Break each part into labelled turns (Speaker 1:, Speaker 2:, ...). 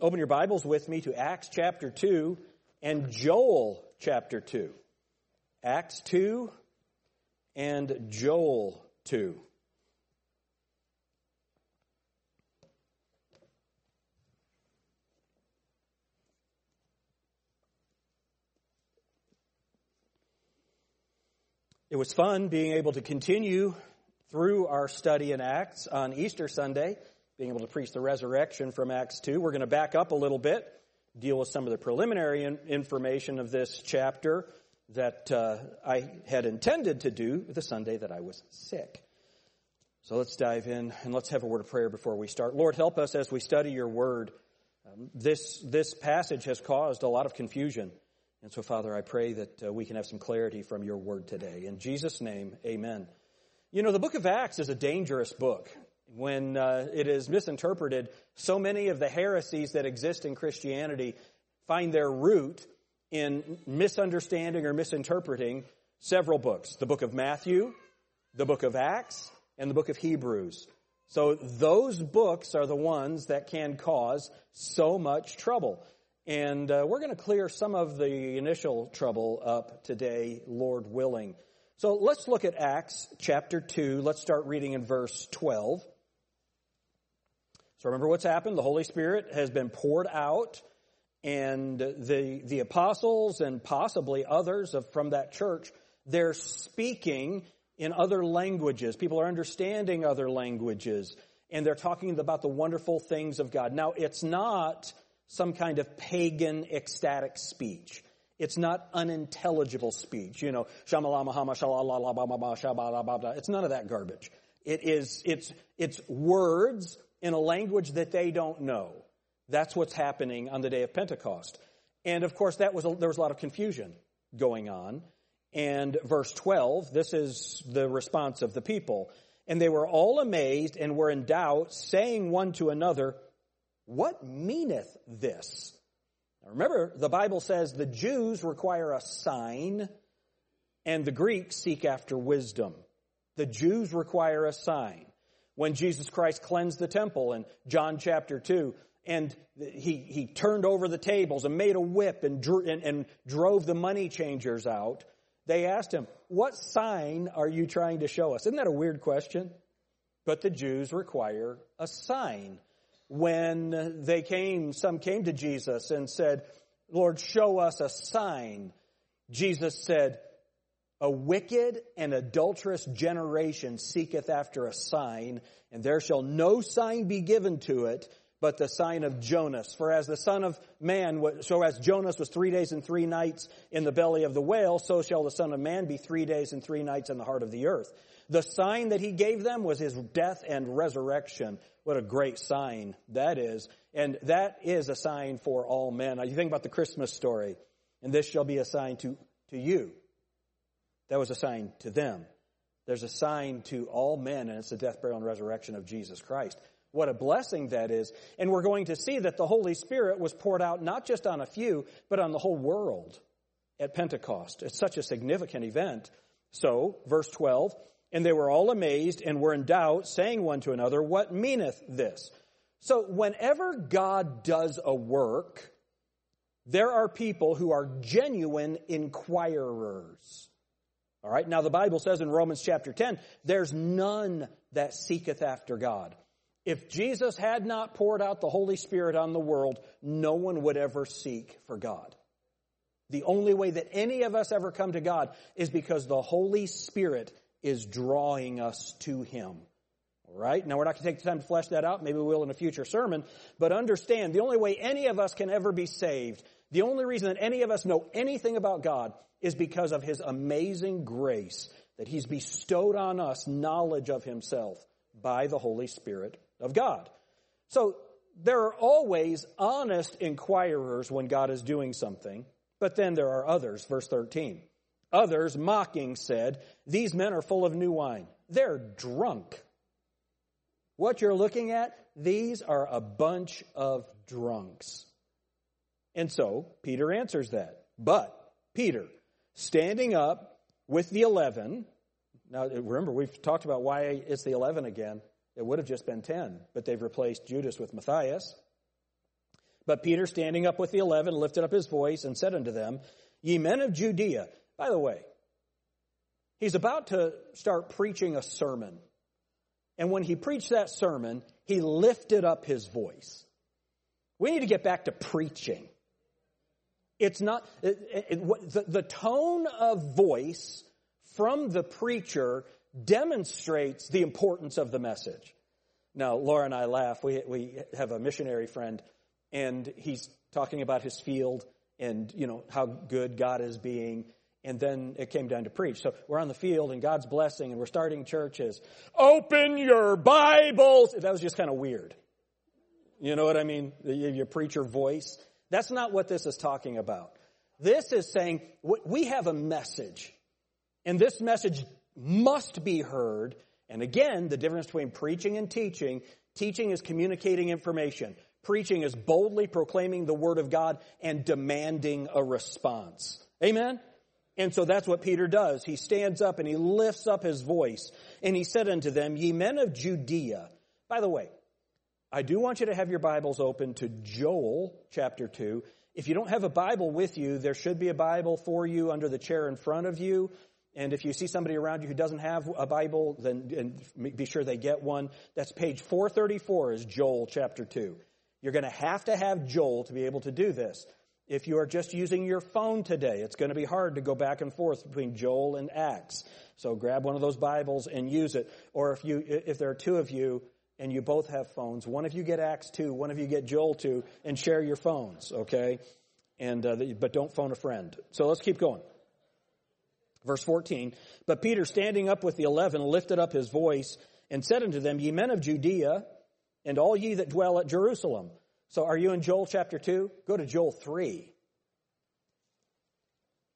Speaker 1: Open your Bibles with me to Acts chapter 2 and Joel chapter 2. Acts 2 and Joel 2. It was fun being able to continue through our study in Acts on Easter Sunday being able to preach the resurrection from Acts 2. We're going to back up a little bit, deal with some of the preliminary in- information of this chapter that uh, I had intended to do the Sunday that I was sick. So let's dive in and let's have a word of prayer before we start. Lord, help us as we study your word. Um, this, this passage has caused a lot of confusion. And so, Father, I pray that uh, we can have some clarity from your word today. In Jesus' name, amen. You know, the book of Acts is a dangerous book when uh, it is misinterpreted, so many of the heresies that exist in Christianity find their root in misunderstanding or misinterpreting several books the book of Matthew, the book of Acts, and the book of Hebrews. So those books are the ones that can cause so much trouble. And uh, we're going to clear some of the initial trouble up today, Lord willing. So let's look at Acts chapter 2. Let's start reading in verse 12. So remember what's happened. The Holy Spirit has been poured out and the, the apostles and possibly others of, from that church, they're speaking in other languages. People are understanding other languages and they're talking about the wonderful things of God. Now, it's not some kind of pagan ecstatic speech. It's not unintelligible speech, you know, shamala mahama, shalala, la bala, ma sha bala, blah, blah. it's none of that garbage. It is, it's, it's words in a language that they don't know. That's what's happening on the day of Pentecost. And of course, that was a, there was a lot of confusion going on. And verse 12, this is the response of the people. And they were all amazed and were in doubt, saying one to another, What meaneth this? Now remember, the Bible says the Jews require a sign and the Greeks seek after wisdom. The Jews require a sign when Jesus Christ cleansed the temple in John chapter 2 and he, he turned over the tables and made a whip and, drew, and, and drove the money changers out, they asked him, What sign are you trying to show us? Isn't that a weird question? But the Jews require a sign. When they came, some came to Jesus and said, Lord, show us a sign. Jesus said, a wicked and adulterous generation seeketh after a sign, and there shall no sign be given to it but the sign of Jonas. For as the Son of Man, so as Jonas was three days and three nights in the belly of the whale, so shall the Son of Man be three days and three nights in the heart of the earth. The sign that he gave them was his death and resurrection. What a great sign that is. And that is a sign for all men. Now you think about the Christmas story, and this shall be a sign to, to you. That was a sign to them. There's a sign to all men, and it's the death, burial, and resurrection of Jesus Christ. What a blessing that is. And we're going to see that the Holy Spirit was poured out not just on a few, but on the whole world at Pentecost. It's such a significant event. So, verse 12, and they were all amazed and were in doubt, saying one to another, What meaneth this? So, whenever God does a work, there are people who are genuine inquirers. All right. Now the Bible says in Romans chapter 10, there's none that seeketh after God. If Jesus had not poured out the Holy Spirit on the world, no one would ever seek for God. The only way that any of us ever come to God is because the Holy Spirit is drawing us to Him. All right? Now we're not going to take the time to flesh that out. Maybe we will in a future sermon. But understand, the only way any of us can ever be saved, the only reason that any of us know anything about God is because of his amazing grace that he's bestowed on us knowledge of himself by the Holy Spirit of God. So there are always honest inquirers when God is doing something, but then there are others. Verse 13. Others mocking said, These men are full of new wine. They're drunk. What you're looking at, these are a bunch of drunks. And so Peter answers that. But Peter, standing up with the 11. Now, remember, we've talked about why it's the 11 again. It would have just been 10, but they've replaced Judas with Matthias. But Peter, standing up with the eleven, lifted up his voice and said unto them, Ye men of Judea. By the way, he's about to start preaching a sermon. And when he preached that sermon, he lifted up his voice. We need to get back to preaching. It's not, it, it, the, the tone of voice from the preacher demonstrates the importance of the message. Now, Laura and I laugh. We, we have a missionary friend, and he's talking about his field and, you know, how good God is being. And then it came down to preach. So we're on the field and God's blessing and we're starting churches. Open your Bibles. That was just kind of weird. You know what I mean? Your preacher voice. That's not what this is talking about. This is saying we have a message. And this message must be heard. And again, the difference between preaching and teaching teaching is communicating information, preaching is boldly proclaiming the Word of God and demanding a response. Amen? And so that's what Peter does. He stands up and he lifts up his voice and he said unto them, Ye men of Judea. By the way, I do want you to have your Bibles open to Joel chapter 2. If you don't have a Bible with you, there should be a Bible for you under the chair in front of you. And if you see somebody around you who doesn't have a Bible, then be sure they get one. That's page 434 is Joel chapter 2. You're going to have to have Joel to be able to do this. If you are just using your phone today, it's going to be hard to go back and forth between Joel and Acts. So grab one of those Bibles and use it. Or if you, if there are two of you and you both have phones, one of you get Acts 2, one of you get Joel 2 and share your phones, okay? And, uh, but don't phone a friend. So let's keep going. Verse 14, but Peter standing up with the eleven lifted up his voice and said unto them, Ye men of Judea, and all ye that dwell at Jerusalem. So are you in Joel chapter 2? Go to Joel 3.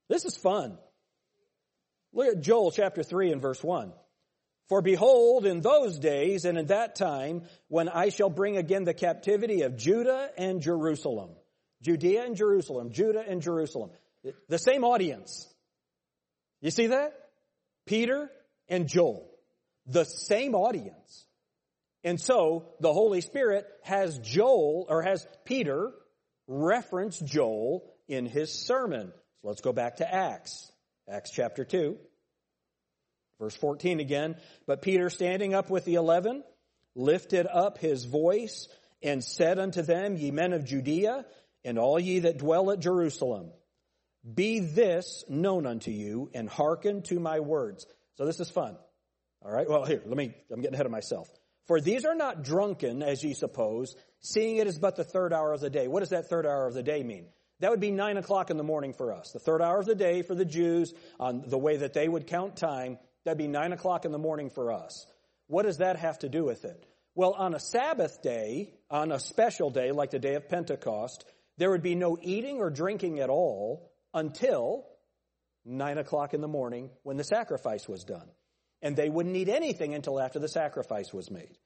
Speaker 1: This is fun. Look at Joel chapter 3 and verse 1. For behold, in those days and in that time, when I shall bring again the captivity of Judah and Jerusalem. Judea and Jerusalem, Judah and Jerusalem. The same audience. You see that? Peter and Joel. The same audience. And so the Holy Spirit has Joel, or has Peter reference Joel in his sermon. So let's go back to Acts. Acts chapter 2. Verse 14 again. But Peter standing up with the eleven, lifted up his voice and said unto them, Ye men of Judea, and all ye that dwell at Jerusalem, be this known unto you, and hearken to my words. So this is fun. All right. Well, here, let me, I'm getting ahead of myself. For these are not drunken, as ye suppose, seeing it is but the third hour of the day. What does that third hour of the day mean? That would be nine o'clock in the morning for us. The third hour of the day for the Jews, on the way that they would count time, that'd be nine o'clock in the morning for us. What does that have to do with it? Well, on a Sabbath day, on a special day like the day of Pentecost, there would be no eating or drinking at all until nine o'clock in the morning when the sacrifice was done. And they wouldn't eat anything until after the sacrifice was made.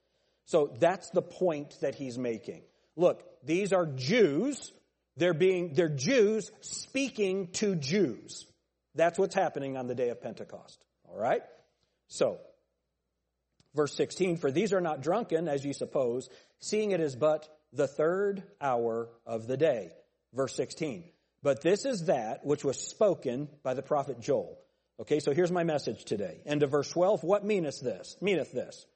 Speaker 1: So that's the point that he's making. Look, these are Jews. They're being, they're Jews speaking to Jews. That's what's happening on the day of Pentecost. All right? So, verse 16, for these are not drunken, as you suppose, seeing it is but the third hour of the day. Verse 16, but this is that which was spoken by the prophet Joel. Okay, so here's my message today. End of verse 12. What meaneth this? Meaneth this.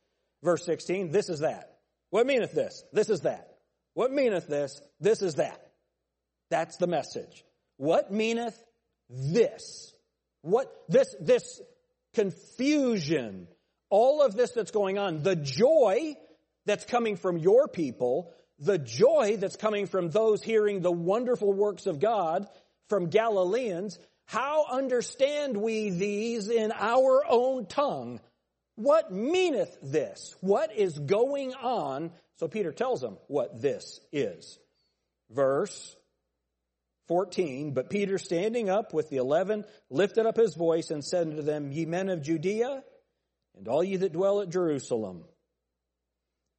Speaker 1: Verse 16. This is that. What meaneth this? This is that. What meaneth this? This is that. That's the message. What meaneth this? What, this, this confusion, all of this that's going on, the joy that's coming from your people, the joy that's coming from those hearing the wonderful works of God from Galileans, how understand we these in our own tongue? What meaneth this? What is going on? So Peter tells them what this is. Verse 14, but Peter standing up with the eleven lifted up his voice and said unto them, Ye men of Judea, and all ye that dwell at Jerusalem,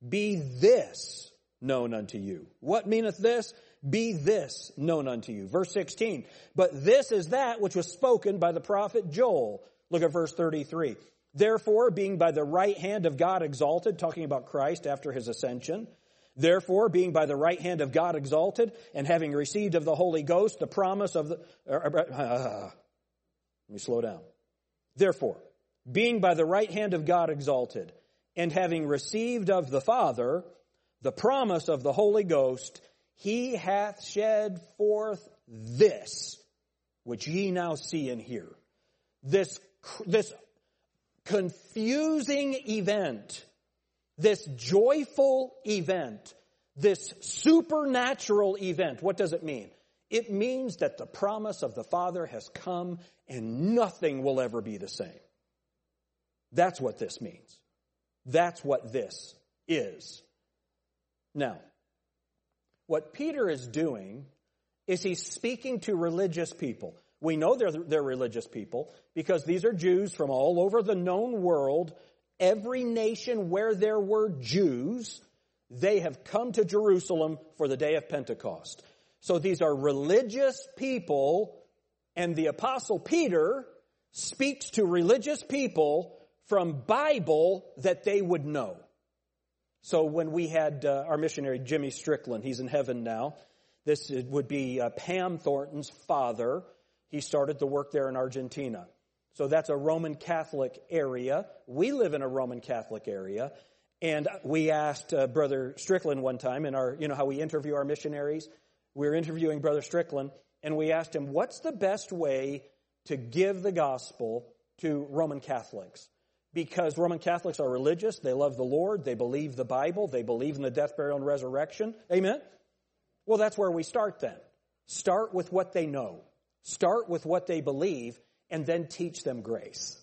Speaker 1: be this known unto you. What meaneth this? Be this known unto you. Verse 16. But this is that which was spoken by the prophet Joel. Look at verse 33. Therefore, being by the right hand of God exalted, talking about Christ after his ascension, Therefore, being by the right hand of God exalted, and having received of the Holy Ghost the promise of the. Uh, uh, let me slow down. Therefore, being by the right hand of God exalted, and having received of the Father the promise of the Holy Ghost, he hath shed forth this, which ye now see and hear. This, this confusing event, this joyful event, this supernatural event. What does it mean? It means that the promise of the Father has come and nothing will ever be the same. That's what this means. That's what this is. Now, what Peter is doing is he's speaking to religious people. We know they're, they're religious people because these are Jews from all over the known world. Every nation where there were Jews, they have come to Jerusalem for the day of Pentecost. So these are religious people, and the apostle Peter speaks to religious people from Bible that they would know. So when we had uh, our missionary Jimmy Strickland, he's in heaven now. This would be uh, Pam Thornton's father. He started the work there in Argentina. So that's a Roman Catholic area. We live in a Roman Catholic area. And we asked uh, Brother Strickland one time in our, you know how we interview our missionaries? We were interviewing Brother Strickland and we asked him, what's the best way to give the gospel to Roman Catholics? because Roman Catholics are religious, they love the Lord, they believe the Bible, they believe in the death, burial, and resurrection. Amen? Well, that's where we start then. Start with what they know. Start with what they believe, and then teach them grace.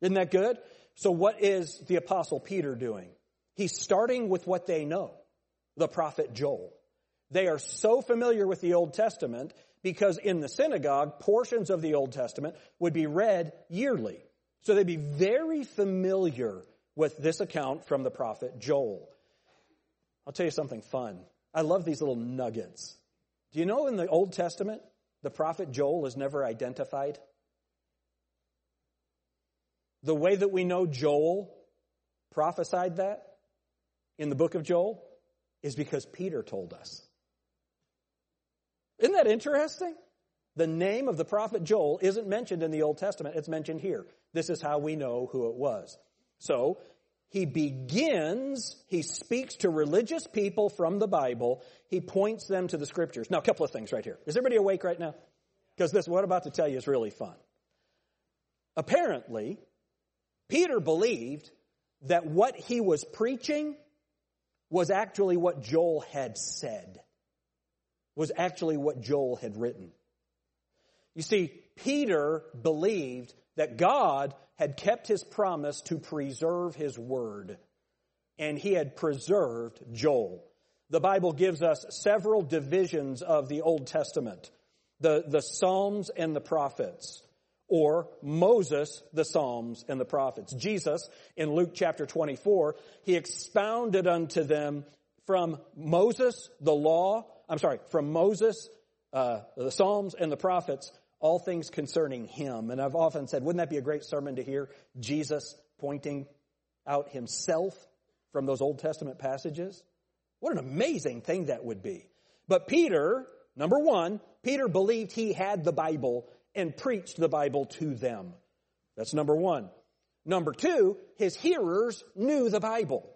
Speaker 1: Isn't that good? So what is the apostle Peter doing? He's starting with what they know. The prophet Joel. They are so familiar with the Old Testament because in the synagogue, portions of the Old Testament would be read yearly. So they'd be very familiar with this account from the prophet Joel. I'll tell you something fun. I love these little nuggets. Do you know in the Old Testament, the prophet Joel is never identified? The way that we know Joel prophesied that in the book of Joel is because Peter told us. Isn't that interesting? The name of the prophet Joel isn't mentioned in the Old Testament, it's mentioned here. This is how we know who it was. So, he begins, he speaks to religious people from the Bible, he points them to the scriptures. Now, a couple of things right here. Is everybody awake right now? Because this, what I'm about to tell you is really fun. Apparently, Peter believed that what he was preaching was actually what Joel had said, was actually what Joel had written. You see, Peter believed that God had kept his promise to preserve his word, and he had preserved Joel. The Bible gives us several divisions of the Old Testament the, the Psalms and the prophets, or Moses, the Psalms and the prophets. Jesus, in Luke chapter 24, he expounded unto them from Moses, the law, I'm sorry, from Moses, uh, the Psalms and the prophets, all things concerning him. And I've often said, wouldn't that be a great sermon to hear Jesus pointing out himself from those Old Testament passages? What an amazing thing that would be. But Peter, number one, Peter believed he had the Bible and preached the Bible to them. That's number one. Number two, his hearers knew the Bible.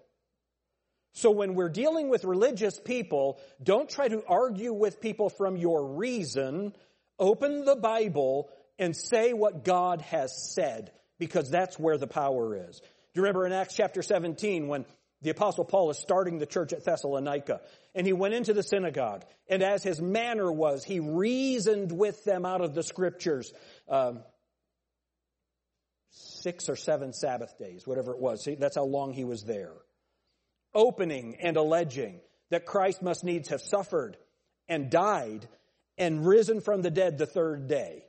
Speaker 1: So when we're dealing with religious people, don't try to argue with people from your reason, Open the Bible and say what God has said because that's where the power is. Do you remember in Acts chapter 17 when the apostle Paul is starting the church at Thessalonica and he went into the synagogue and as his manner was, he reasoned with them out of the scriptures. Um, six or seven Sabbath days, whatever it was. See, that's how long he was there. Opening and alleging that Christ must needs have suffered and died and risen from the dead the third day.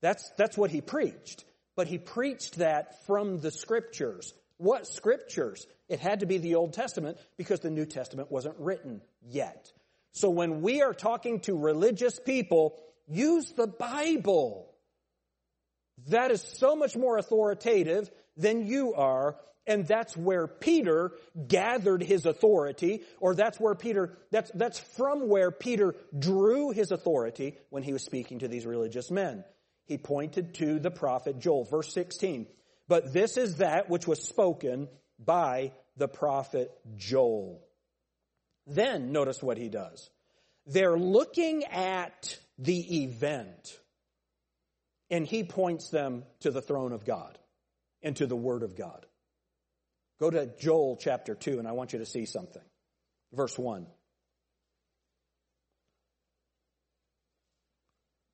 Speaker 1: That's, that's what he preached. But he preached that from the scriptures. What scriptures? It had to be the Old Testament because the New Testament wasn't written yet. So when we are talking to religious people, use the Bible. That is so much more authoritative than you are, And that's where Peter gathered his authority, or that's where Peter, that's, that's from where Peter drew his authority when he was speaking to these religious men. He pointed to the prophet Joel, verse 16. But this is that which was spoken by the prophet Joel. Then notice what he does. They're looking at the event and he points them to the throne of God and to the word of God. Go to Joel chapter 2 and I want you to see something. Verse 1.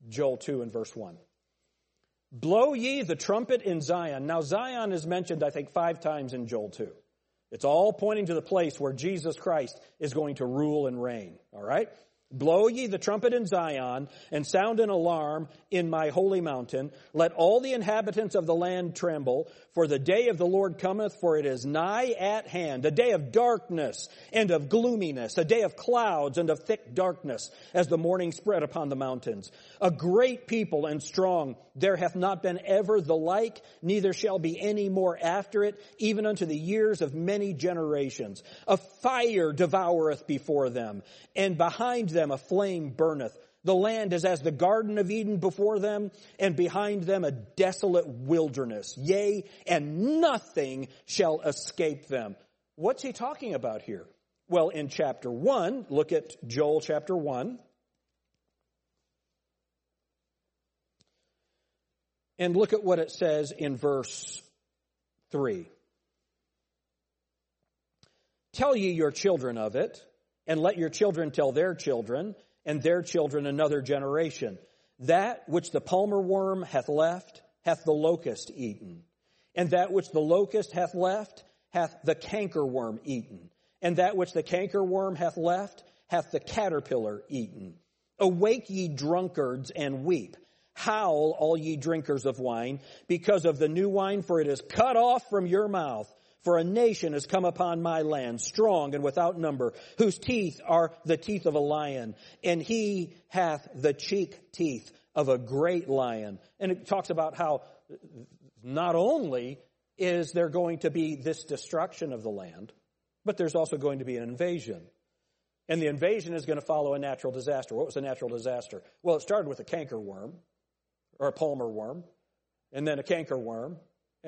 Speaker 1: Joel 2 and verse 1. Blow ye the trumpet in Zion. Now Zion is mentioned, I think, five times in Joel 2. It's all pointing to the place where Jesus Christ is going to rule and reign. All right? Blow ye the trumpet in Zion, and sound an alarm in my holy mountain. Let all the inhabitants of the land tremble, for the day of the Lord cometh, for it is nigh at hand, a day of darkness and of gloominess, a day of clouds and of thick darkness, as the morning spread upon the mountains. A great people and strong, there hath not been ever the like, neither shall be any more after it, even unto the years of many generations. A fire devoureth before them, and behind them a flame burneth. The land is as the Garden of Eden before them, and behind them a desolate wilderness. Yea, and nothing shall escape them. What's he talking about here? Well, in chapter 1, look at Joel chapter 1. And look at what it says in verse 3. Tell ye your children of it, and let your children tell their children, and their children another generation. That which the palmer worm hath left, hath the locust eaten. And that which the locust hath left, hath the cankerworm eaten. And that which the cankerworm hath left, hath the caterpillar eaten. Awake ye drunkards and weep. Howl all ye drinkers of wine, because of the new wine, for it is cut off from your mouth. For a nation has come upon my land, strong and without number, whose teeth are the teeth of a lion, and he hath the cheek teeth of a great lion. And it talks about how not only is there going to be this destruction of the land, but there's also going to be an invasion. And the invasion is going to follow a natural disaster. What was a natural disaster? Well, it started with a canker worm, or a palmer worm, and then a canker worm,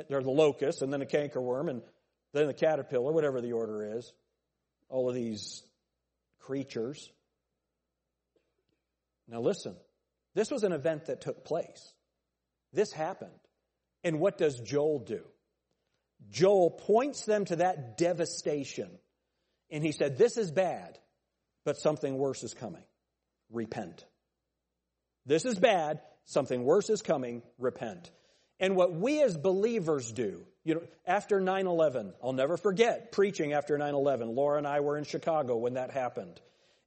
Speaker 1: or the locust, and then a canker worm, and then the caterpillar, whatever the order is, all of these creatures. Now listen, this was an event that took place. This happened. And what does Joel do? Joel points them to that devastation. And he said, This is bad, but something worse is coming. Repent. This is bad, something worse is coming. Repent. And what we as believers do you know, after 9 11, I'll never forget preaching after 9 11. Laura and I were in Chicago when that happened.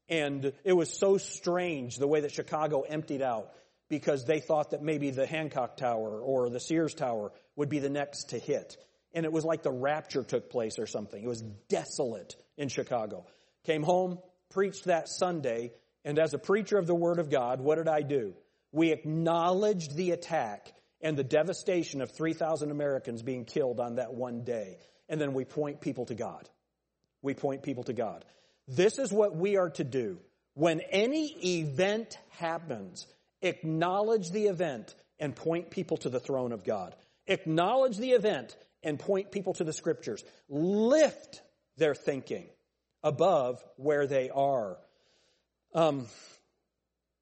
Speaker 1: And it was so strange the way that Chicago emptied out because they thought that maybe the Hancock Tower or the Sears Tower would be the next to hit. And it was like the rapture took place or something. It was desolate in Chicago. Came home, preached that Sunday, and as a preacher of the Word of God, what did I do? We acknowledged the attack and the devastation of 3,000 Americans being killed on that one day. And then we point people to God. We point people to God. This is what we are to do. When any event happens, acknowledge the event and point people to the throne of God. Acknowledge the event and point people to the scriptures. Lift their thinking above where they are. Um,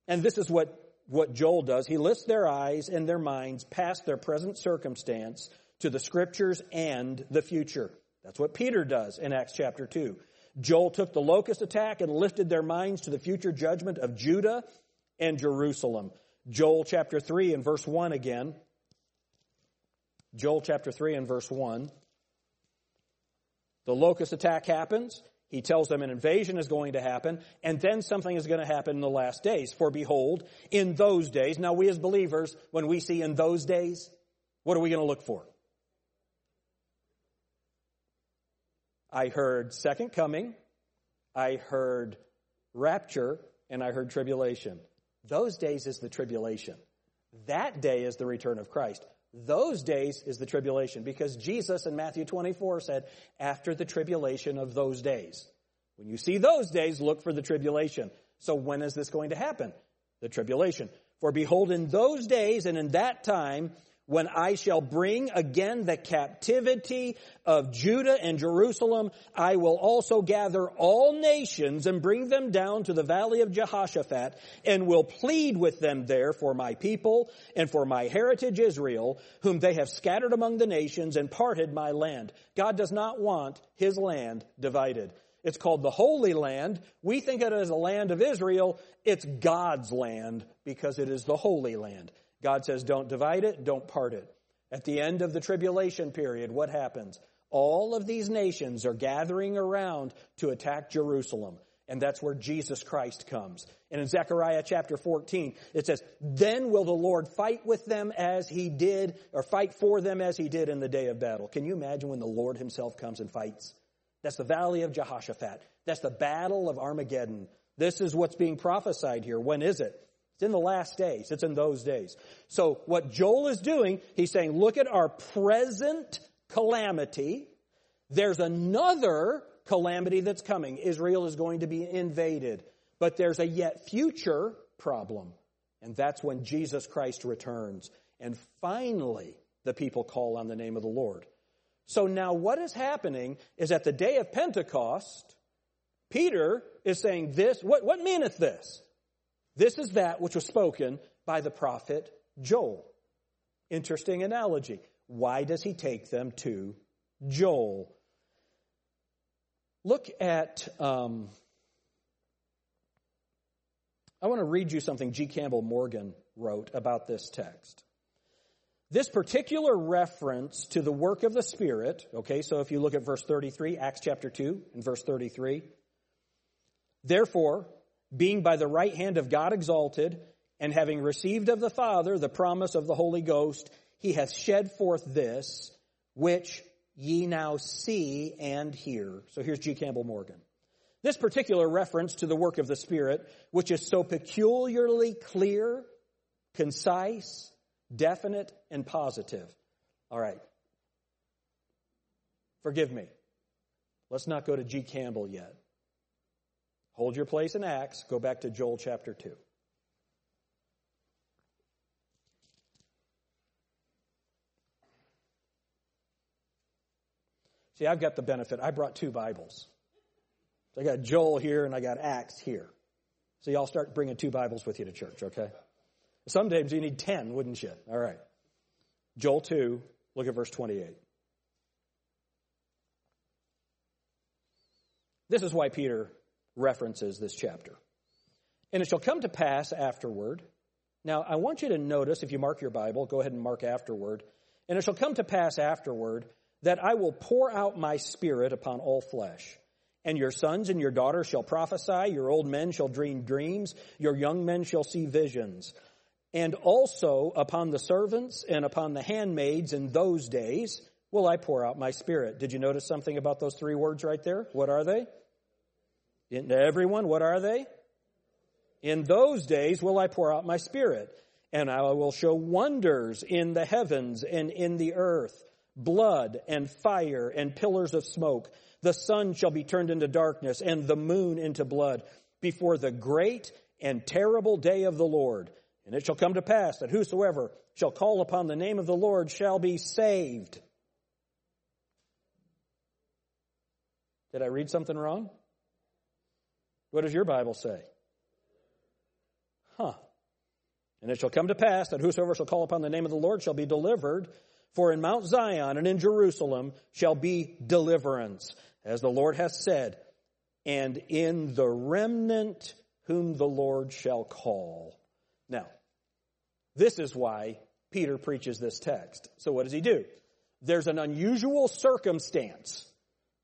Speaker 1: and this is what what Joel does. He lifts their eyes and their minds past their present circumstance to the scriptures and the future. That's what Peter does in Acts chapter 2. Joel took the locust attack and lifted their minds to the future judgment of Judah and Jerusalem. Joel chapter 3 and verse 1 again. Joel chapter 3 and verse 1. The locust attack happens. He tells them an invasion is going to happen, and then something is going to happen in the last days. For behold, in those days, now we as believers, when we see in those days, what are we going to look for? I heard second coming, I heard rapture, and I heard tribulation. Those days is the tribulation. That day is the return of Christ. Those days is the tribulation because Jesus in Matthew 24 said, after the tribulation of those days. When you see those days, look for the tribulation. So when is this going to happen? The tribulation. For behold, in those days and in that time, when I shall bring again the captivity of Judah and Jerusalem, I will also gather all nations and bring them down to the valley of Jehoshaphat and will plead with them there for my people and for my heritage Israel, whom they have scattered among the nations and parted my land. God does not want his land divided. It's called the Holy Land. We think of it as a land of Israel. It's God's land because it is the Holy Land. God says, don't divide it, don't part it. At the end of the tribulation period, what happens? All of these nations are gathering around to attack Jerusalem. And that's where Jesus Christ comes. And in Zechariah chapter 14, it says, Then will the Lord fight with them as he did, or fight for them as he did in the day of battle. Can you imagine when the Lord himself comes and fights? That's the valley of Jehoshaphat. That's the battle of Armageddon. This is what's being prophesied here. When is it? It's in the last days. It's in those days. So what Joel is doing, he's saying, look at our present calamity. There's another calamity that's coming. Israel is going to be invaded. But there's a yet future problem. And that's when Jesus Christ returns. And finally, the people call on the name of the Lord. So now what is happening is at the day of Pentecost, Peter is saying this, what, what meaneth this? This is that which was spoken by the prophet Joel. Interesting analogy. Why does he take them to Joel? Look at, um, I want to read you something G. Campbell Morgan wrote about this text. This particular reference to the work of the Spirit, okay, so if you look at verse 33, Acts chapter 2 and verse 33, therefore, being by the right hand of God exalted, and having received of the Father the promise of the Holy Ghost, he hath shed forth this, which ye now see and hear. So here's G. Campbell Morgan. This particular reference to the work of the Spirit, which is so peculiarly clear, concise, definite, and positive. All right. Forgive me. Let's not go to G. Campbell yet. Hold your place in Acts. Go back to Joel chapter 2. See, I've got the benefit. I brought two Bibles. So I got Joel here and I got Acts here. So y'all start bringing two Bibles with you to church, okay? Sometimes you need 10, wouldn't you? All right. Joel 2, look at verse 28. This is why Peter references this chapter. And it shall come to pass afterward. Now, I want you to notice, if you mark your Bible, go ahead and mark afterward. And it shall come to pass afterward that I will pour out my spirit upon all flesh. And your sons and your daughters shall prophesy, your old men shall dream dreams, your young men shall see visions. And also upon the servants and upon the handmaids in those days will I pour out my spirit. Did you notice something about those three words right there? What are they? In everyone, what are they? In those days will I pour out my spirit, and I will show wonders in the heavens and in the earth, blood and fire and pillars of smoke. The sun shall be turned into darkness and the moon into blood before the great and terrible day of the Lord. And it shall come to pass that whosoever shall call upon the name of the Lord shall be saved. Did I read something wrong? What does your Bible say? Huh. And it shall come to pass that whosoever shall call upon the name of the Lord shall be delivered. For in Mount Zion and in Jerusalem shall be deliverance, as the Lord hath said, and in the remnant whom the Lord shall call. Now, this is why Peter preaches this text. So what does he do? There's an unusual circumstance.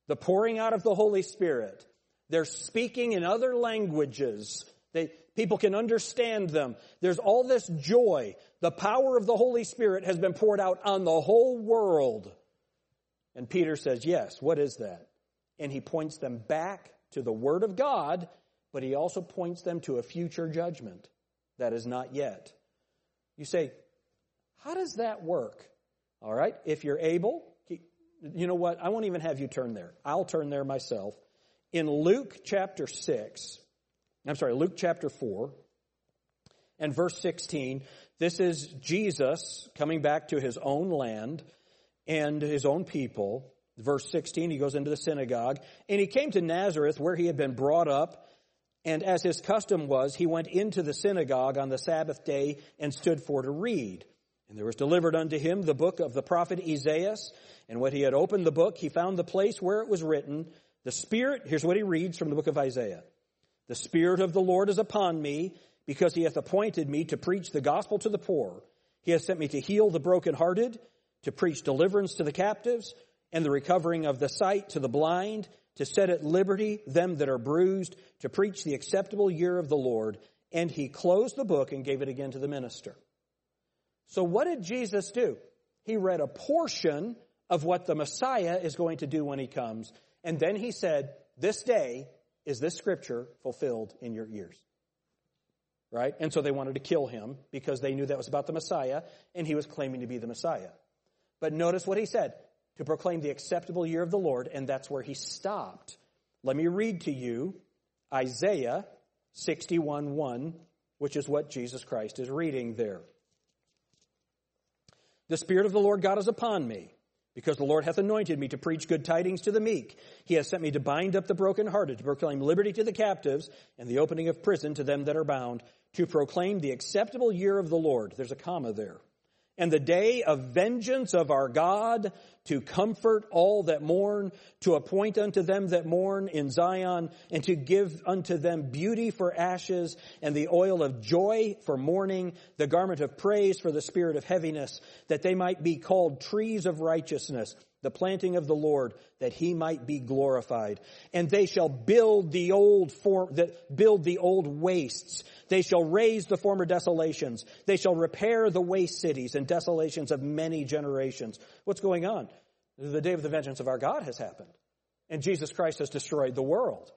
Speaker 1: The pouring out of the Holy Spirit. They're speaking in other languages. They, people can understand them. There's all this joy. The power of the Holy Spirit has been poured out on the whole world. And Peter says, yes, what is that? And he points them back to the Word of God, but he also points them to a future judgment that is not yet. You say, how does that work? All right? If you're able, you know what? I won't even have you turn there. I'll turn there myself. In Luke chapter 6, I'm sorry, Luke chapter 4 and verse 16, this is Jesus coming back to his own land and his own people. Verse 16, he goes into the synagogue and he came to Nazareth where he had been brought up. And as his custom was, he went into the synagogue on the Sabbath day and stood for to read. And there was delivered unto him the book of the prophet Isaiah. And when he had opened the book, he found the place where it was written, The Spirit, here's what he reads from the book of Isaiah. The Spirit of the Lord is upon me, because he hath appointed me to preach the gospel to the poor. He has sent me to heal the brokenhearted, to preach deliverance to the captives, and the recovering of the sight to the blind, to set at liberty them that are bruised, to preach the acceptable year of the Lord. And he closed the book and gave it again to the minister. So what did Jesus do? He read a portion of what the Messiah is going to do when he comes. And then he said, this day is this scripture fulfilled in your ears. Right? And so they wanted to kill him because they knew that was about the Messiah and he was claiming to be the Messiah. But notice what he said to proclaim the acceptable year of the Lord, and that's where he stopped. Let me read to you Isaiah 61 1, which is what Jesus Christ is reading there. The Spirit of the Lord God is upon me, because the Lord hath anointed me to preach good tidings to the meek. He has sent me to bind up the brokenhearted, to proclaim liberty to the captives, and the opening of prison to them that are bound, to proclaim the acceptable year of the Lord. There's a comma there and the day of vengeance of our God to comfort all that mourn, to appoint unto them that mourn in Zion, and to give unto them beauty for ashes, and the oil of joy for mourning, the garment of praise for the spirit of heaviness, that they might be called trees of righteousness, the planting of the Lord, that he might be glorified. And they shall build the old form, build the old wastes. They shall raise the former desolations. They shall repair the waste cities and desolations of many generations. What's going on? The day of the vengeance of our God has happened. And Jesus Christ has destroyed the world.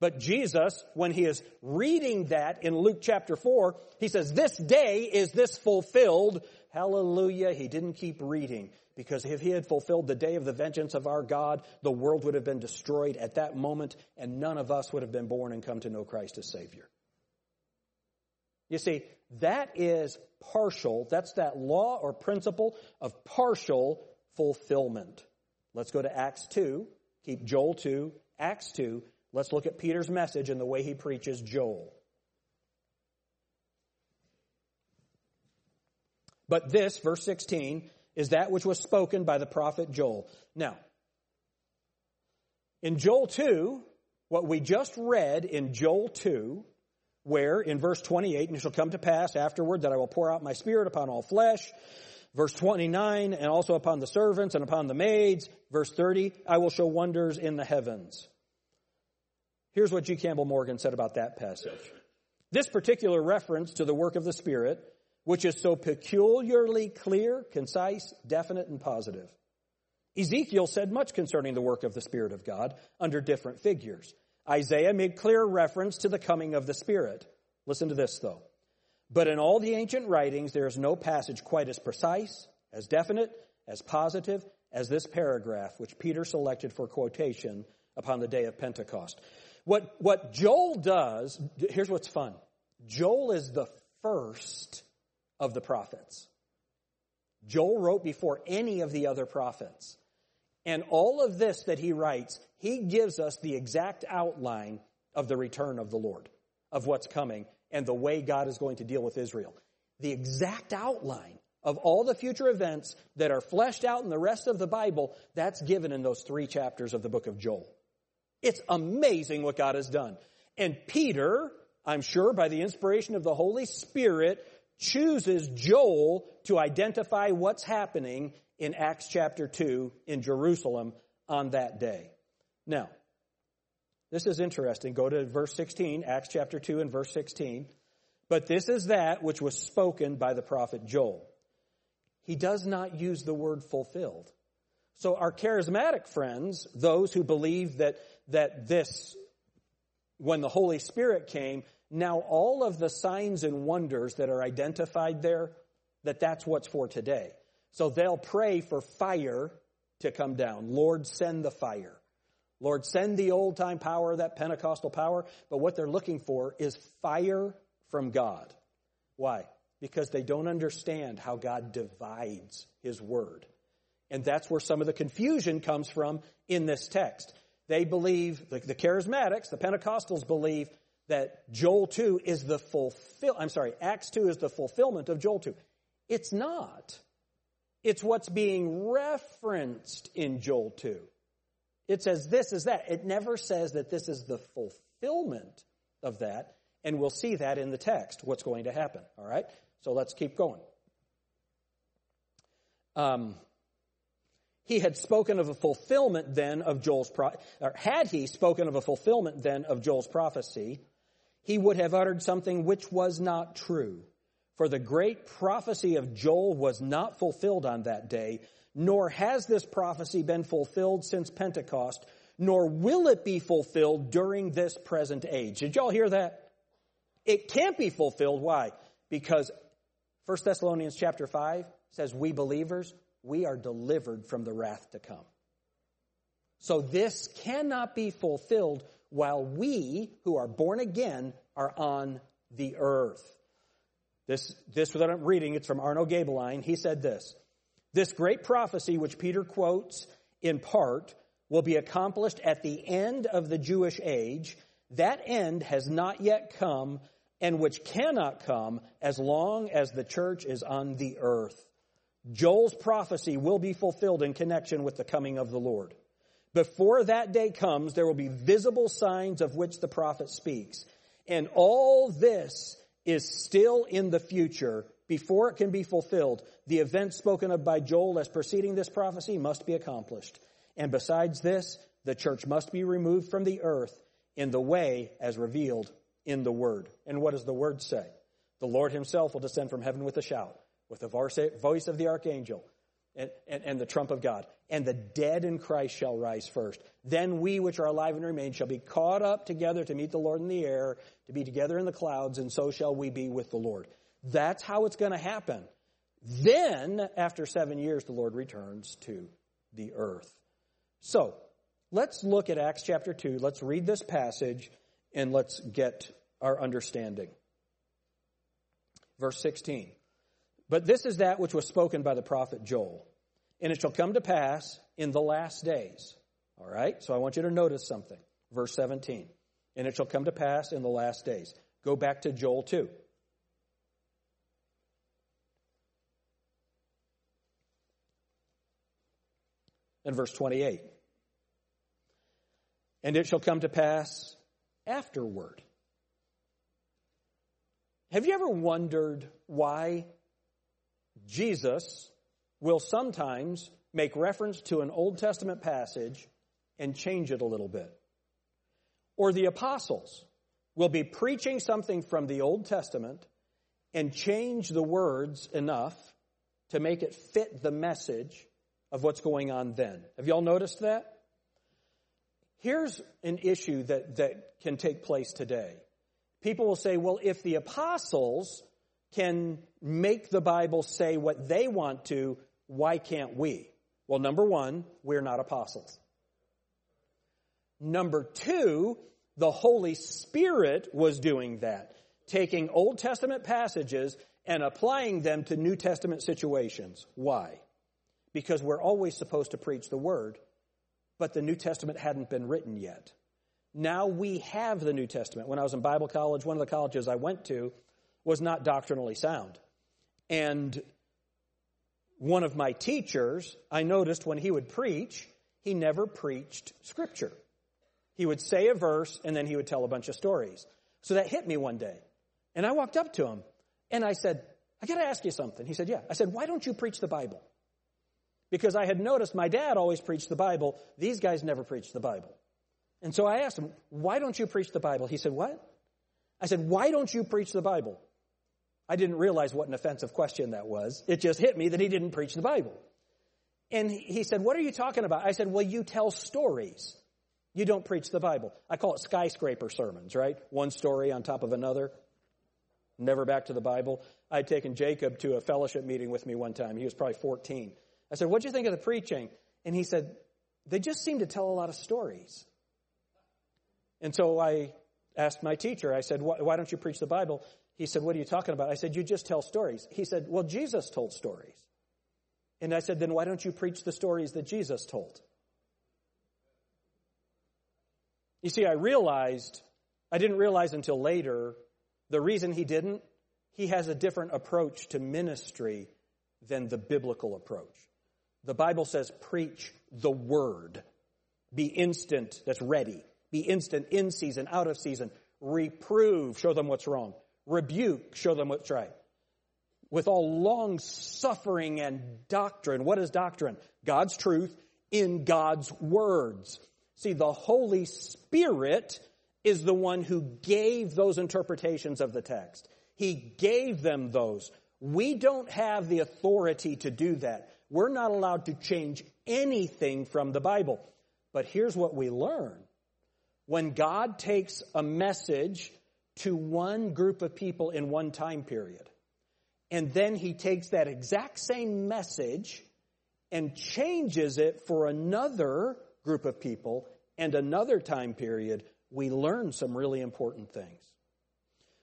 Speaker 1: But Jesus, when he is reading that in Luke chapter 4, he says, this day is this fulfilled. Hallelujah. He didn't keep reading because if he had fulfilled the day of the vengeance of our God, the world would have been destroyed at that moment and none of us would have been born and come to know Christ as Savior. You see, that is partial. That's that law or principle of partial fulfillment. Let's go to Acts 2. Keep Joel 2, Acts 2. Let's look at Peter's message and the way he preaches Joel. But this, verse 16, is that which was spoken by the prophet Joel. Now, in Joel 2, what we just read in Joel 2, where in verse 28, and it shall come to pass afterward that I will pour out my spirit upon all flesh. Verse 29, and also upon the servants and upon the maids. Verse 30, I will show wonders in the heavens. Here's what G. Campbell Morgan said about that passage. This particular reference to the work of the Spirit which is so peculiarly clear, concise, definite, and positive. Ezekiel said much concerning the work of the Spirit of God under different figures. Isaiah made clear reference to the coming of the Spirit. Listen to this though. But in all the ancient writings, there is no passage quite as precise, as definite, as positive as this paragraph, which Peter selected for quotation upon the day of Pentecost. What, what Joel does, here's what's fun. Joel is the first of the prophets. Joel wrote before any of the other prophets. And all of this that he writes, he gives us the exact outline of the return of the Lord, of what's coming, and the way God is going to deal with Israel. The exact outline of all the future events that are fleshed out in the rest of the Bible, that's given in those three chapters of the book of Joel. It's amazing what God has done. And Peter, I'm sure by the inspiration of the Holy Spirit, chooses Joel to identify what's happening in Acts chapter 2 in Jerusalem on that day. Now, this is interesting. Go to verse 16, Acts chapter 2 and verse 16. But this is that which was spoken by the prophet Joel. He does not use the word fulfilled. So our charismatic friends, those who believe that, that this, when the Holy Spirit came, now, all of the signs and wonders that are identified there, that that's what's for today. So they'll pray for fire to come down. Lord, send the fire. Lord, send the old time power, that Pentecostal power. But what they're looking for is fire from God. Why? Because they don't understand how God divides His Word. And that's where some of the confusion comes from in this text. They believe, the, the charismatics, the Pentecostals believe that Joel 2 is the fulfill, I'm sorry, Acts 2 is the fulfillment of Joel 2. It's not. It's what's being referenced in Joel 2. It says this is that. It never says that this is the fulfillment of that. And we'll see that in the text, what's going to happen. All right? So let's keep going. Um, he had spoken of a fulfillment then of Joel's, pro- or had he spoken of a fulfillment then of Joel's prophecy, he would have uttered something which was not true. For the great prophecy of Joel was not fulfilled on that day, nor has this prophecy been fulfilled since Pentecost, nor will it be fulfilled during this present age. Did y'all hear that? It can't be fulfilled. Why? Because 1 Thessalonians chapter 5 says we believers, we are delivered from the wrath to come. So this cannot be fulfilled while we, who are born again, are on the earth. This, this I'm reading, it's from Arno Gaebelein. He said this, this great prophecy, which Peter quotes in part, will be accomplished at the end of the Jewish age. That end has not yet come and which cannot come as long as the church is on the earth. Joel's prophecy will be fulfilled in connection with the coming of the Lord. Before that day comes, there will be visible signs of which the prophet speaks. And all this is still in the future before it can be fulfilled. The events spoken of by Joel as preceding this prophecy must be accomplished. And besides this, the church must be removed from the earth in the way as revealed in the word. And what does the word say? The Lord himself will descend from heaven with a shout, with the voice of the archangel and, and, and, the trump of God. And the dead in Christ shall rise first. Then we which are alive and remain shall be caught up together to meet the Lord in the air, to be together in the clouds, and so shall we be with the Lord. That's how it's going to happen. Then, after seven years, the Lord returns to the earth. So, let's look at Acts chapter 2. Let's read this passage and let's get our understanding. Verse 16. But this is that which was spoken by the prophet Joel. And it shall come to pass in the last days. All right? So I want you to notice something. Verse 17. And it shall come to pass in the last days. Go back to Joel 2. And verse 28. And it shall come to pass afterward. Have you ever wondered why Jesus will sometimes make reference to an Old Testament passage and change it a little bit? Or the apostles will be preaching something from the Old Testament and change the words enough to make it fit the message of what's going on then. Have y'all noticed that? Here's an issue that, that can take place today. People will say, well, if the apostles can make the Bible say what they want to, why can't we? Well, number one, we're not apostles. Number two, the Holy Spirit was doing that, taking Old Testament passages and applying them to New Testament situations. Why? Because we're always supposed to preach the Word, but the New Testament hadn't been written yet. Now we have the New Testament. When I was in Bible college, one of the colleges I went to was not doctrinally sound. And one of my teachers, I noticed when he would preach, he never preached scripture. He would say a verse and then he would tell a bunch of stories. So that hit me one day. And I walked up to him and I said, I got to ask you something. He said, Yeah. I said, Why don't you preach the Bible? Because I had noticed my dad always preached the Bible. These guys never preached the Bible. And so I asked him, Why don't you preach the Bible? He said, What? I said, Why don't you preach the Bible? I didn't realize what an offensive question that was. It just hit me that he didn't preach the Bible. And he said, What are you talking about? I said, Well, you tell stories. You don't preach the Bible. I call it skyscraper sermons, right? One story on top of another. never back to the Bible. I had taken Jacob to a fellowship meeting with me one time. He was probably 14. I said, What'd you think of the preaching? And he said, They just seem to tell a lot of stories. And so I asked my teacher, I said, Why don't you preach the Bible? He said, What are you talking about? I said, You just tell stories. He said, Well, Jesus told stories. And I said, Then why don't you preach the stories that Jesus told? You see, I realized, I didn't realize until later, the reason he didn't, he has a different approach to ministry than the biblical approach. The Bible says, preach the word. Be instant, that's ready. Be instant, in season, out of season. Reprove, show them what's wrong. Rebuke, show them what's right. With all long suffering and doctrine. What is doctrine? God's truth in God's words. See, the Holy Spirit is the one who gave those interpretations of the text. He gave them those. We don't have the authority to do that. We're not allowed to change anything from the Bible. But here's what we learn. When God takes a message to one group of people in one time period, and then he takes that exact same message and changes it for another group of people and another time period, we learn some really important things.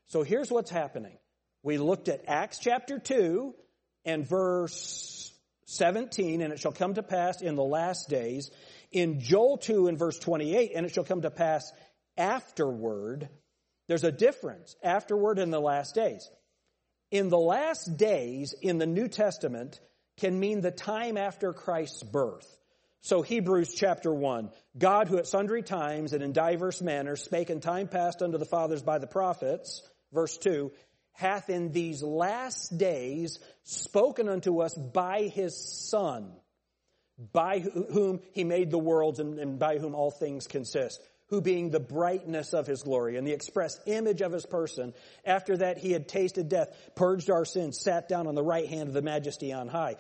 Speaker 1: So here's what's happening. We looked at Acts chapter 2 and verse 17, and it shall come to pass in the last days. In Joel 2 and verse 28, and it shall come to pass afterward. There's a difference, afterward in the last days. In the last days in the New Testament can mean the time after Christ's birth. So Hebrews chapter 1, God who at sundry times and in diverse manners spake in time past unto the fathers by the prophets, verse 2, hath in these last days spoken unto us by his Son, by whom he made the worlds and, and by whom all things consist, who being the brightness of his glory and the express image of his person, after that he had tasted death, purged our sins, sat down on the right hand of the majesty on high.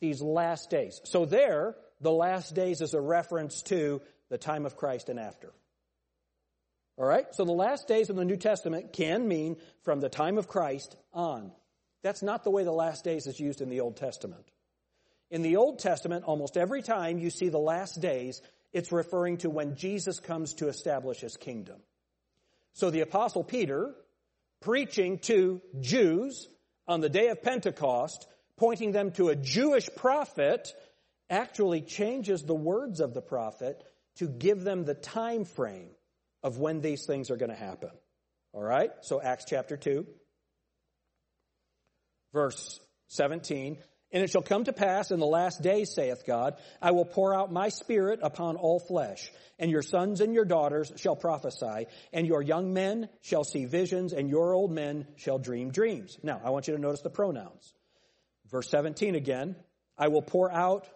Speaker 1: These last days. So there, the last days is a reference to the time of Christ and after. All right? So the last days in the New Testament can mean from the time of Christ on. That's not the way the last days is used in the Old Testament. In the Old Testament, almost every time you see the last days, it's referring to when Jesus comes to establish his kingdom. So the apostle Peter, preaching to Jews on the day of Pentecost, pointing them to a Jewish prophet actually changes the words of the prophet to give them the time frame of when these things are going to happen. All right? So Acts chapter 2 verse 17, and it shall come to pass in the last days, saith God, I will pour out my spirit upon all flesh, and your sons and your daughters shall prophesy, and your young men shall see visions, and your old men shall dream dreams. Now, I want you to notice the pronouns. Verse 17 again, I will pour out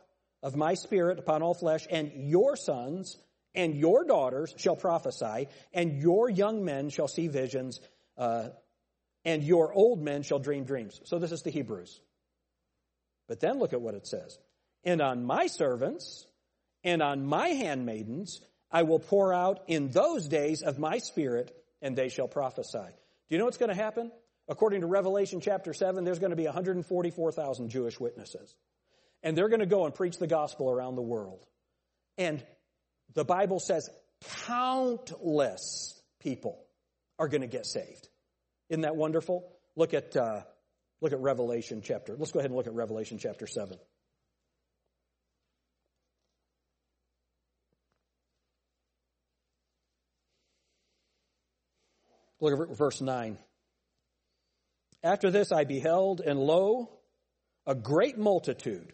Speaker 1: of my spirit upon all flesh, and your sons and your daughters shall prophesy, and your young men shall see visions, uh, and your old men shall dream dreams. So this is the Hebrews. But then look at what it says. And on my servants and on my handmaidens I will pour out in those days of my spirit, and they shall prophesy. Do you know what's going to happen? According to Revelation chapter 7, there's going to be 144,000 Jewish witnesses and they're going to go and preach the gospel around the world. And the Bible says countless people are going to get saved. Isn't that wonderful? Look at uh, look at Revelation chapter. Let's go ahead and look at Revelation chapter seven. Look at verse 9. After this I beheld, and lo, a great multitude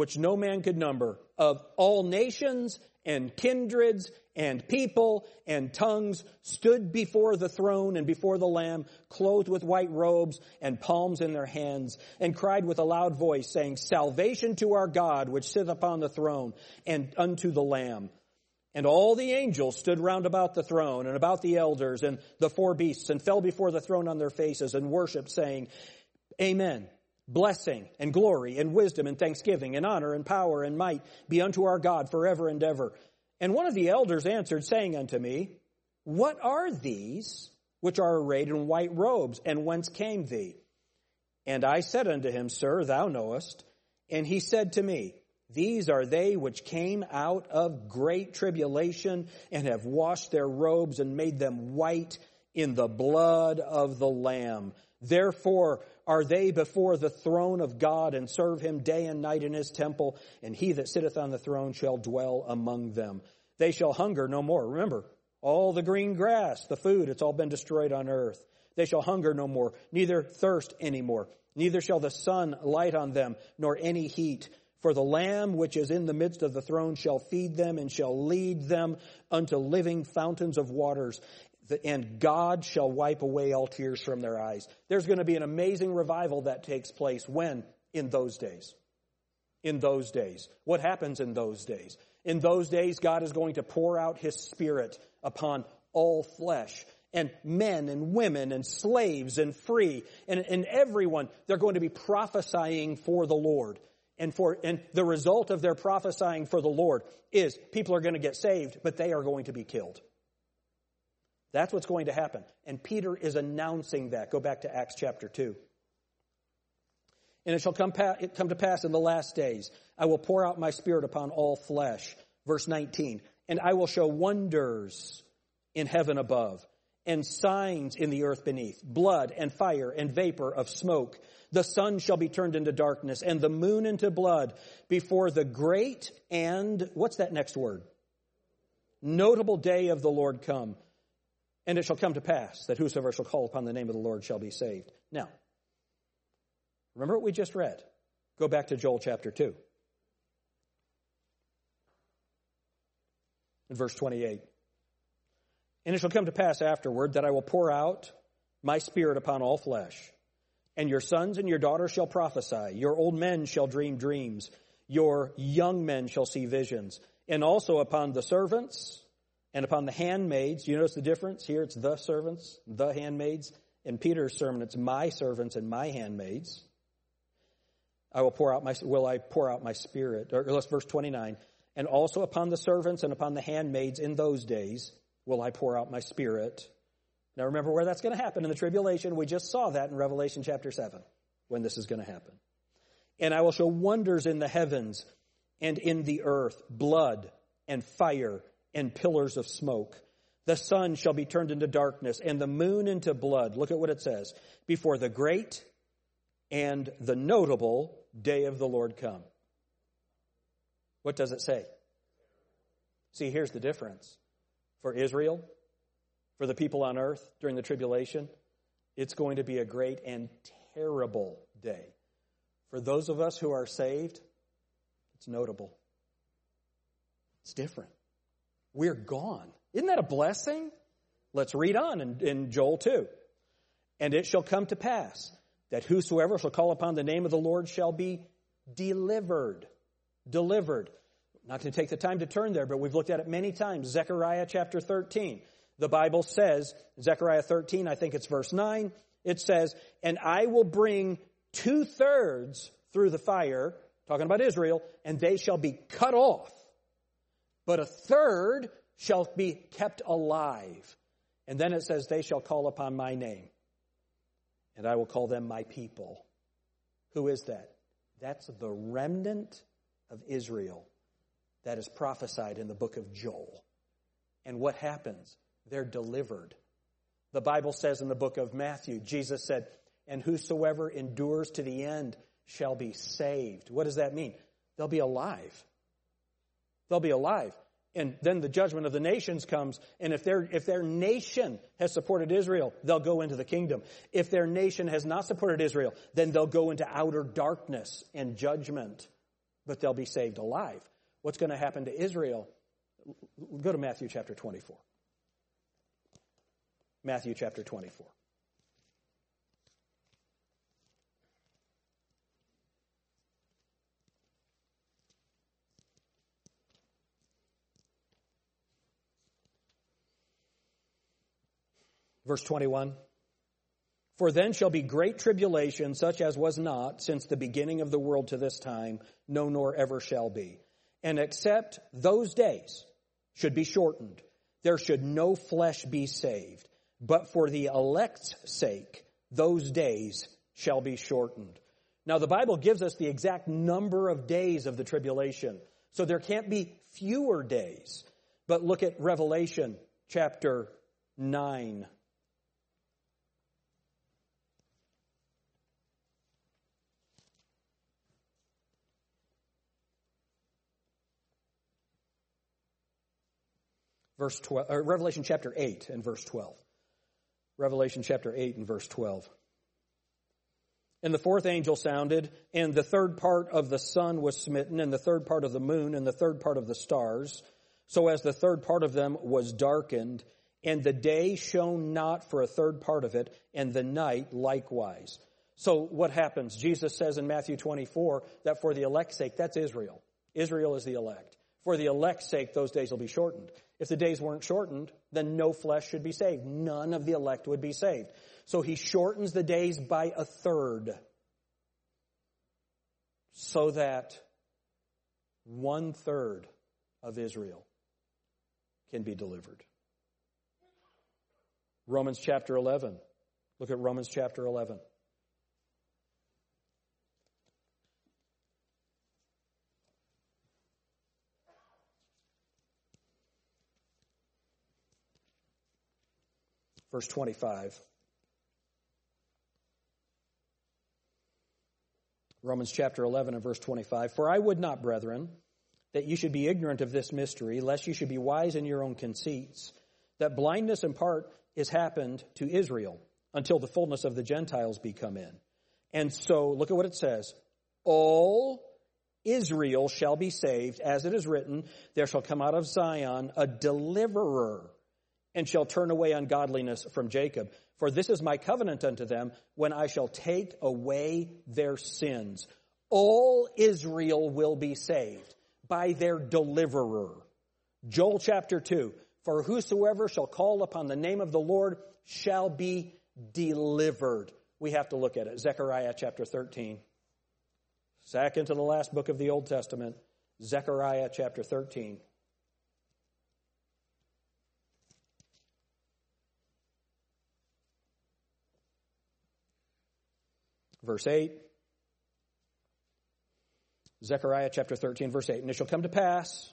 Speaker 1: which no man could number, of all nations and kindreds and people and tongues stood before the throne and before the Lamb, clothed with white robes and palms in their hands, and cried with a loud voice, saying, Salvation to our God, which sitteth upon the throne, and unto the Lamb. And all the angels stood round about the throne and about the elders and the four beasts, and fell before the throne on their faces, and worshipped, saying, Amen blessing and glory and wisdom and thanksgiving and honor and power and might be unto our God forever and ever. And one of the elders answered, saying unto me, What are these which are arrayed in white robes, and whence came thee? And I said unto him, Sir, thou knowest. And he said to me, These are they which came out of great tribulation and have washed their robes and made them white in the blood of the Lamb. Therefore are they before the throne of God and serve him day and night in his temple, and he that sitteth on the throne shall dwell among them. They shall hunger no more. Remember, all the green grass, the food, it's all been destroyed on earth. They shall hunger no more, neither thirst any more. Neither shall the sun light on them, nor any heat. For the Lamb which is in the midst of the throne shall feed them and shall lead them unto living fountains of waters. And God shall wipe away all tears from their eyes. There's going to be an amazing revival that takes place when? In those days. In those days. What happens in those days? In those days, God is going to pour out His Spirit upon all flesh. And men and women and slaves and free and, and everyone, they're going to be prophesying for the Lord. And for, and the result of their prophesying for the Lord is people are going to get saved, but they are going to be killed. That's what's going to happen. And Peter is announcing that. Go back to Acts chapter 2. And it shall come, pa- it come to pass in the last days, I will pour out my spirit upon all flesh. Verse 19 and I will show wonders in heaven above and signs in the earth beneath, blood and fire and vapor of smoke. The sun shall be turned into darkness and the moon into blood before the great and, what's that next word? Notable day of the Lord come. And it shall come to pass that whosoever shall call upon the name of the Lord shall be saved. Now, remember what we just read. Go back to Joel chapter 2. in verse 28. And it shall come to pass afterward that I will pour out my spirit upon all flesh. And your sons and your daughters shall prophesy. Your old men shall dream dreams. Your young men shall see visions. And also upon the servants and upon the handmaids. You notice the difference? Here it's the servants, the handmaids. In Peter's sermon, it's my servants and my handmaids. I will pour out my, will I pour out my spirit? Or let's verse 29. And also upon the servants and upon the handmaids in those days will I pour out my spirit. Now remember where that's going to happen in the tribulation. We just saw that in Revelation chapter 7 when this is going to happen. And I will show wonders in the heavens and in the earth, blood and fire and pillars of smoke. The sun shall be turned into darkness and the moon into blood. Look at what it says. Before the great and the notable day of the Lord come. What does it say? See, here's the difference. For Israel, for the people on earth during the tribulation, it's going to be a great and terrible day. For those of us who are saved, it's notable. It's different. We're gone. Isn't that a blessing? Let's read on in, in Joel 2. And it shall come to pass that whosoever shall call upon the name of the Lord shall be delivered delivered. not going to take the time to turn there, but we've looked at it many times. Zechariah chapter 13. The Bible says, Zechariah 13, I think it's verse 9, it says, And I will bring two thirds through the fire, talking about Israel, and they shall be cut off. But a third shall be kept alive. And then it says, They shall call upon my name, and I will call them my people. Who is that? That's the remnant of Israel that is prophesied in the book of Joel. And what happens? They're delivered. The Bible says in the book of Matthew, Jesus said, And whosoever endures to the end shall be saved. What does that mean? They'll be alive. They'll be alive. And then the judgment of the nations comes, and if their, if their nation has supported Israel, they'll go into the kingdom. If their nation has not supported Israel, then they'll go into outer darkness and judgment but they'll be saved alive. What's going to happen to Israel? Go to Matthew chapter 24. Matthew chapter 24. Verse 21. For then shall be great tribulation, such as was not since the beginning of the world to this time, no nor ever shall be. And except those days should be shortened, there should no flesh be saved. but for the elect's sake, those days shall be shortened. Now, the Bible gives us the exact number of days of the tribulation. So there can't be fewer days. But look at Revelation chapter 9. Verse 12, Revelation chapter 8 and verse 12. Revelation chapter 8 and verse 12. And the fourth angel sounded, and the third part of the sun was smitten, and the third part of the moon, and the third part of the stars, so as the third part of them was darkened, and the day shone not for a third part of it, and the night likewise. So what happens? Jesus says in Matthew 24 that for the elect's sake, that's Israel. Israel is the elect. For the elect's sake, those days will be shortened. If the days weren't shortened, then no flesh should be saved. None of the elect would be saved. So he shortens the days by a third so that one third of Israel can be delivered. Romans chapter 11. Look at Romans chapter 11. Verse 25. Romans chapter 11 and verse 25. For I would not, brethren, that you should be ignorant of this mystery, lest you should be wise in your own conceits, that blindness in part is happened to Israel until the fullness of the Gentiles be come in. And so, look at what it says. All Israel shall be saved, as it is written, there shall come out of Zion a deliverer and shall turn away ungodliness from Jacob. For this is my covenant unto them when I shall take away their sins. All Israel will be saved by their deliverer. Joel chapter 2. For whosoever shall call upon the name of the Lord shall be delivered. We have to look at it. Zechariah chapter 13. Second to the last book of the Old Testament. Zechariah chapter 13. Verse 8. Zechariah chapter 13, verse 8. And it shall come to pass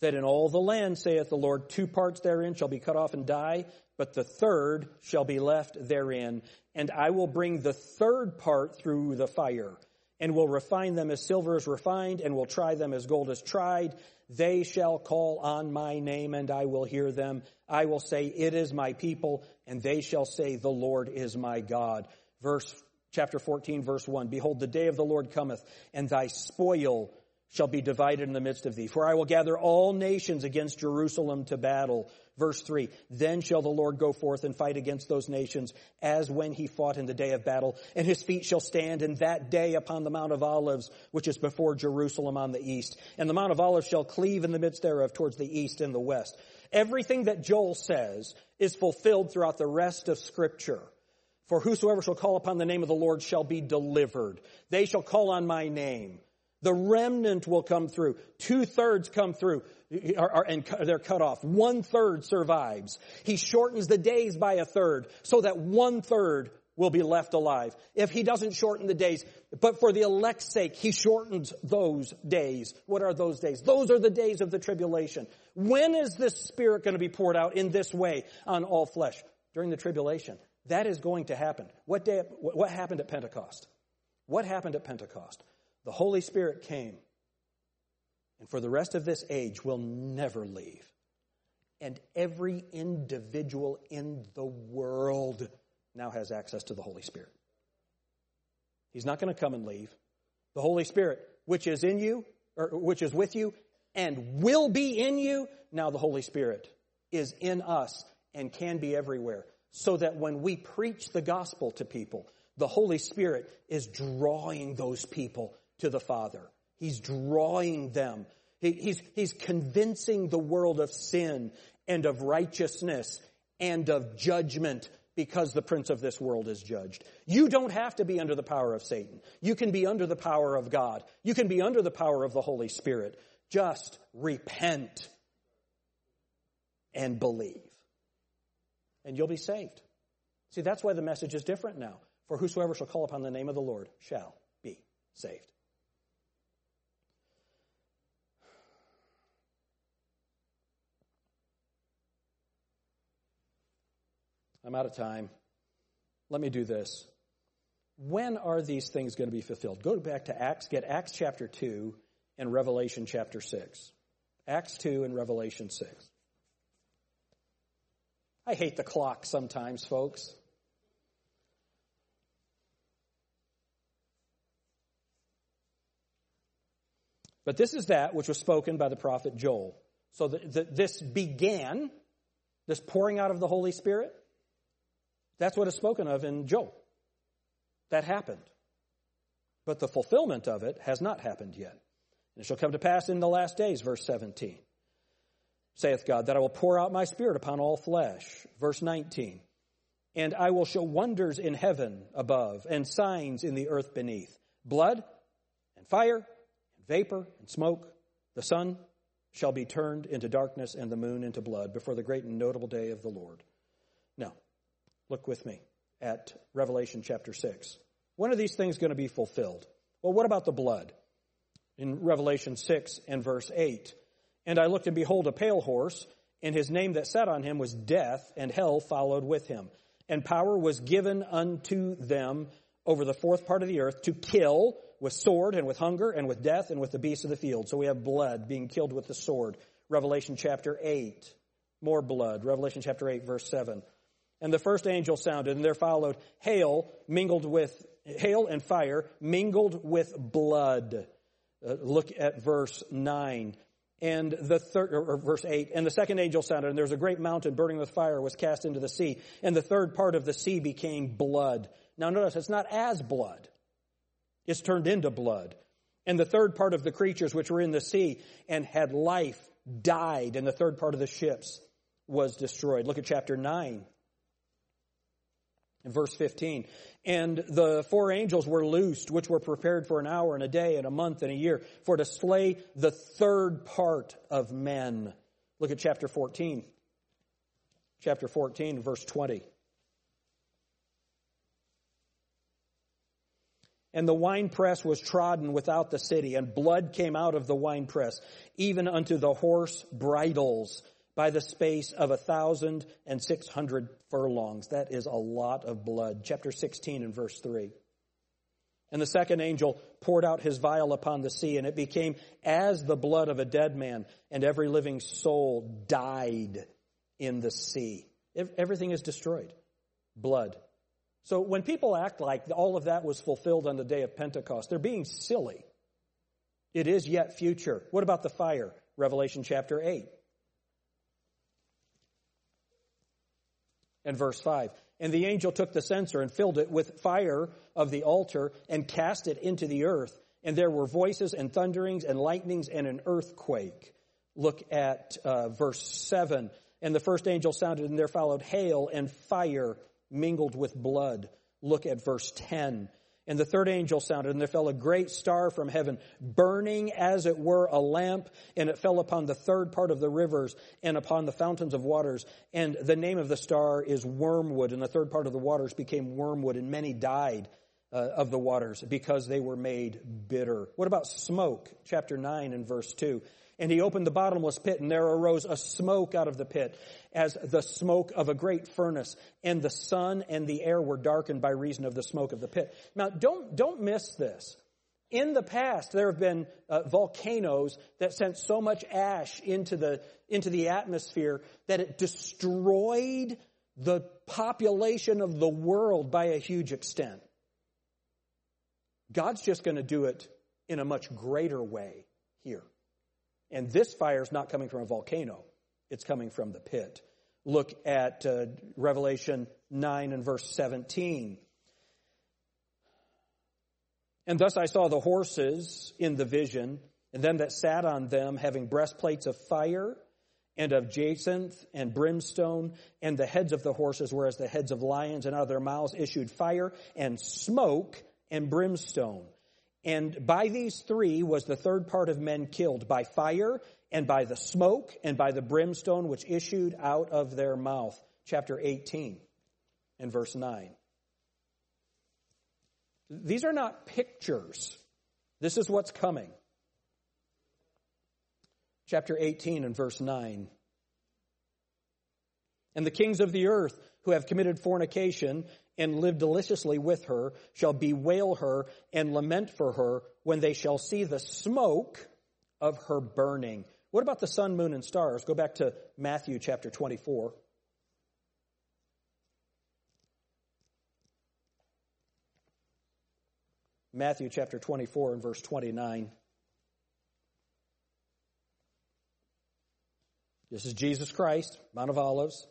Speaker 1: that in all the land, saith the Lord, two parts therein shall be cut off and die, but the third shall be left therein. And I will bring the third part through the fire, and will refine them as silver is refined, and will try them as gold is tried. They shall call on my name, and I will hear them. I will say, It is my people, and they shall say, The Lord is my God. Verse chapter 14 verse 1, Behold, the day of the Lord cometh, and thy spoil shall be divided in the midst of thee. For I will gather all nations against Jerusalem to battle. Verse 3, Then shall the Lord go forth and fight against those nations as when he fought in the day of battle. And his feet shall stand in that day upon the Mount of Olives, which is before Jerusalem on the east. And the Mount of Olives shall cleave in the midst thereof towards the east and the west. Everything that Joel says is fulfilled throughout the rest of scripture. For whosoever shall call upon the name of the Lord shall be delivered. They shall call on my name. The remnant will come through. Two thirds come through and they're cut off. One third survives. He shortens the days by a third so that one third will be left alive. If he doesn't shorten the days, but for the elect's sake, he shortens those days. What are those days? Those are the days of the tribulation. When is this spirit going to be poured out in this way on all flesh? During the tribulation. That is going to happen. What day, what happened at Pentecost? What happened at Pentecost? The Holy Spirit came, and for the rest of this age will never leave. And every individual in the world now has access to the Holy Spirit. He's not going to come and leave. The Holy Spirit, which is in you, or which is with you, and will be in you, now the Holy Spirit is in us and can be everywhere so that when we preach the gospel to people, the Holy Spirit is drawing those people to the Father. He's drawing them. He, he's, he's convincing the world of sin and of righteousness and of judgment because the prince of this world is judged. You don't have to be under the power of Satan. You can be under the power of God. You can be under the power of the Holy Spirit. Just repent and believe. And you'll be saved. See, that's why the message is different now. For whosoever shall call upon the name of the Lord shall be saved. I'm out of time. Let me do this. When are these things going to be fulfilled? Go back to Acts, get Acts chapter 2 and Revelation chapter 6. Acts 2 and Revelation 6. I hate the clock sometimes, folks. But this is that which was spoken by the prophet Joel. So the, the, this began, this pouring out of the Holy Spirit, that's what is spoken of in Joel. That happened. But the fulfillment of it has not happened yet. And it shall come to pass in the last days, verse 17, saith God, that I will pour out my spirit upon all flesh. Verse 19, and I will show wonders in heaven above and signs in the earth beneath blood and fire and vapor and smoke. The sun shall be turned into darkness and the moon into blood before the great and notable day of the Lord. Now, Look with me at Revelation chapter 6. When are these things going to be fulfilled? Well, what about the blood? In Revelation 6 and verse 8. And I looked and behold a pale horse, and his name that sat on him was Death, and hell followed with him. And power was given unto them over the fourth part of the earth to kill with sword and with hunger and with death and with the beasts of the field. So we have blood being killed with the sword. Revelation chapter 8. More blood. Revelation chapter 8 verse 7. And the first angel sounded, and there followed hail mingled with hail and fire mingled with blood. Uh, look at verse 9. And the third, or verse 8, and the second angel sounded, and there was a great mountain burning with fire was cast into the sea, and the third part of the sea became blood. Now notice, it's not as blood. It's turned into blood. And the third part of the creatures which were in the sea and had life died, and the third part of the ships was destroyed. Look at chapter 9 in verse 15. And the four angels were loosed, which were prepared for an hour and a day and a month and a year, for to slay the third part of men. Look at chapter 14. Chapter 14, verse 20. And the winepress was trodden without the city, and blood came out of the winepress, even unto the horse bridles by the space of a thousand and six hundred furlongs. That is a lot of blood. Chapter 16 and verse 3. And the second angel poured out his vial upon the sea, and it became as the blood of a dead man, and every living soul died in the sea. Everything is destroyed. Blood. So when people act like all of that was fulfilled on the day of Pentecost, they're being silly. It is yet future. What about the fire? Revelation chapter 8. And verse 5. And the angel took the censer and filled it with fire of the altar and cast it into the earth. And there were voices and thunderings and lightnings and an earthquake. Look at uh, verse 7. And the first angel sounded, and there followed hail and fire mingled with blood. Look at verse 10. And the third angel sounded, and there fell a great star from heaven, burning as it were a lamp, and it fell upon the third part of the rivers and upon the fountains of waters. And the name of the star is wormwood, and the third part of the waters became wormwood, and many died uh, of the waters because they were made bitter. What about smoke? Chapter 9 and verse 2. And he opened the bottomless pit, and there arose a smoke out of the pit, as the smoke of a great furnace. And the sun and the air were darkened by reason of the smoke of the pit. Now, don't, don't miss this. In the past, there have been uh, volcanoes that sent so much ash into the, into the atmosphere that it destroyed the population of the world by a huge extent. God's just going to do it in a much greater way here. And this fire is not coming from a volcano, it's coming from the pit. Look at uh, Revelation 9 and verse 17. And thus I saw the horses in the vision, and them that sat on them having breastplates of fire and of jacinth and brimstone, and the heads of the horses were as the heads of lions, and out of their mouths issued fire and smoke and brimstone. And by these three was the third part of men killed by fire and by the smoke and by the brimstone which issued out of their mouth. chapter 18 and verse 9. These are not pictures. This is what's coming. Chapter 18 and verse 9. And the kings of the earth who have committed fornication and lived deliciously with her shall bewail her and lament for her when they shall see the smoke of her burning. What about the sun, moon, and stars? Go back to Matthew chapter 24. Matthew chapter 24 and verse 29. This is Jesus Christ, Mount of Olives.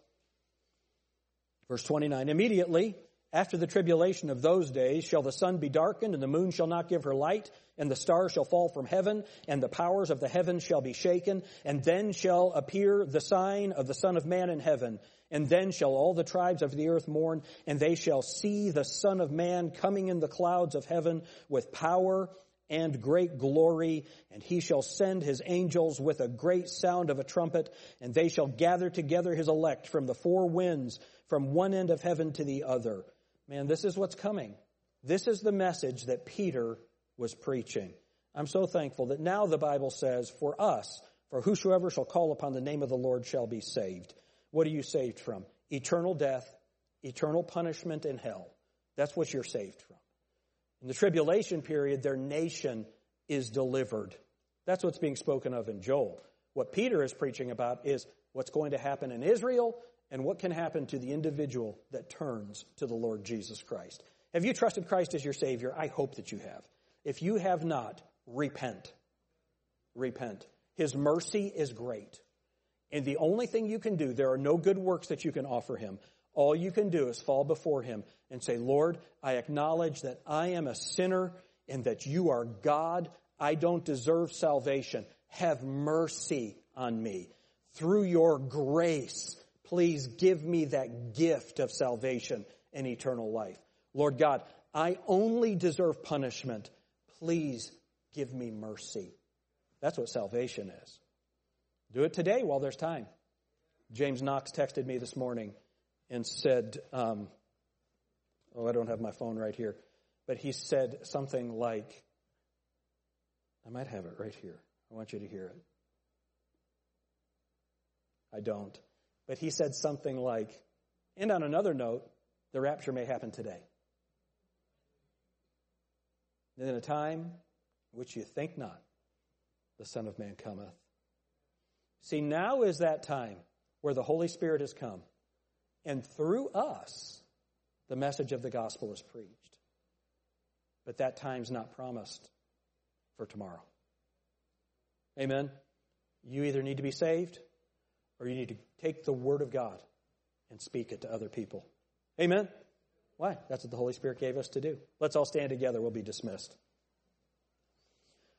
Speaker 1: Verse 29. Immediately after the tribulation of those days shall the sun be darkened and the moon shall not give her light and the stars shall fall from heaven and the powers of the heavens shall be shaken and then shall appear the sign of the Son of Man in heaven. And then shall all the tribes of the earth mourn, and they shall see the Son of Man coming in the clouds of heaven with power and great glory, and he shall send his angels with a great sound of a trumpet, and they shall gather together his elect from the four winds, from one end of heaven to the other. Man, this is what's coming. This is the message that Peter was preaching. I'm so thankful that now the Bible says, for us, for whosoever shall call upon the name of the Lord shall be saved. What are you saved from? Eternal death, eternal punishment in hell. That's what you're saved from. In the tribulation period, their nation is delivered. That's what's being spoken of in Joel. What Peter is preaching about is what's going to happen in Israel and what can happen to the individual that turns to the Lord Jesus Christ. Have you trusted Christ as your Savior? I hope that you have. If you have not, repent. Repent. His mercy is great. And the only thing you can do, there are no good works that you can offer him. All you can do is fall before him and say, Lord, I acknowledge that I am a sinner and that you are God. I don't deserve salvation. Have mercy on me. Through your grace, please give me that gift of salvation and eternal life. Lord God, I only deserve punishment. Please give me mercy. That's what salvation is. Do it today while there's time. James Knox texted me this morning and said, um, Oh, I don't have my phone right here. But he said something like, I might have it right here. I want you to hear it. I don't. But he said something like, and on another note, the rapture may happen today. And in a time which you think not, the Son of Man cometh. See, now is that time where the Holy Spirit has come, and through us, the message of the gospel is preached. But that time's not promised for tomorrow. Amen? You either need to be saved or you need to take the Word of God and speak it to other people. Amen? Why? That's what the Holy Spirit gave us to do. Let's all stand together. We'll be dismissed.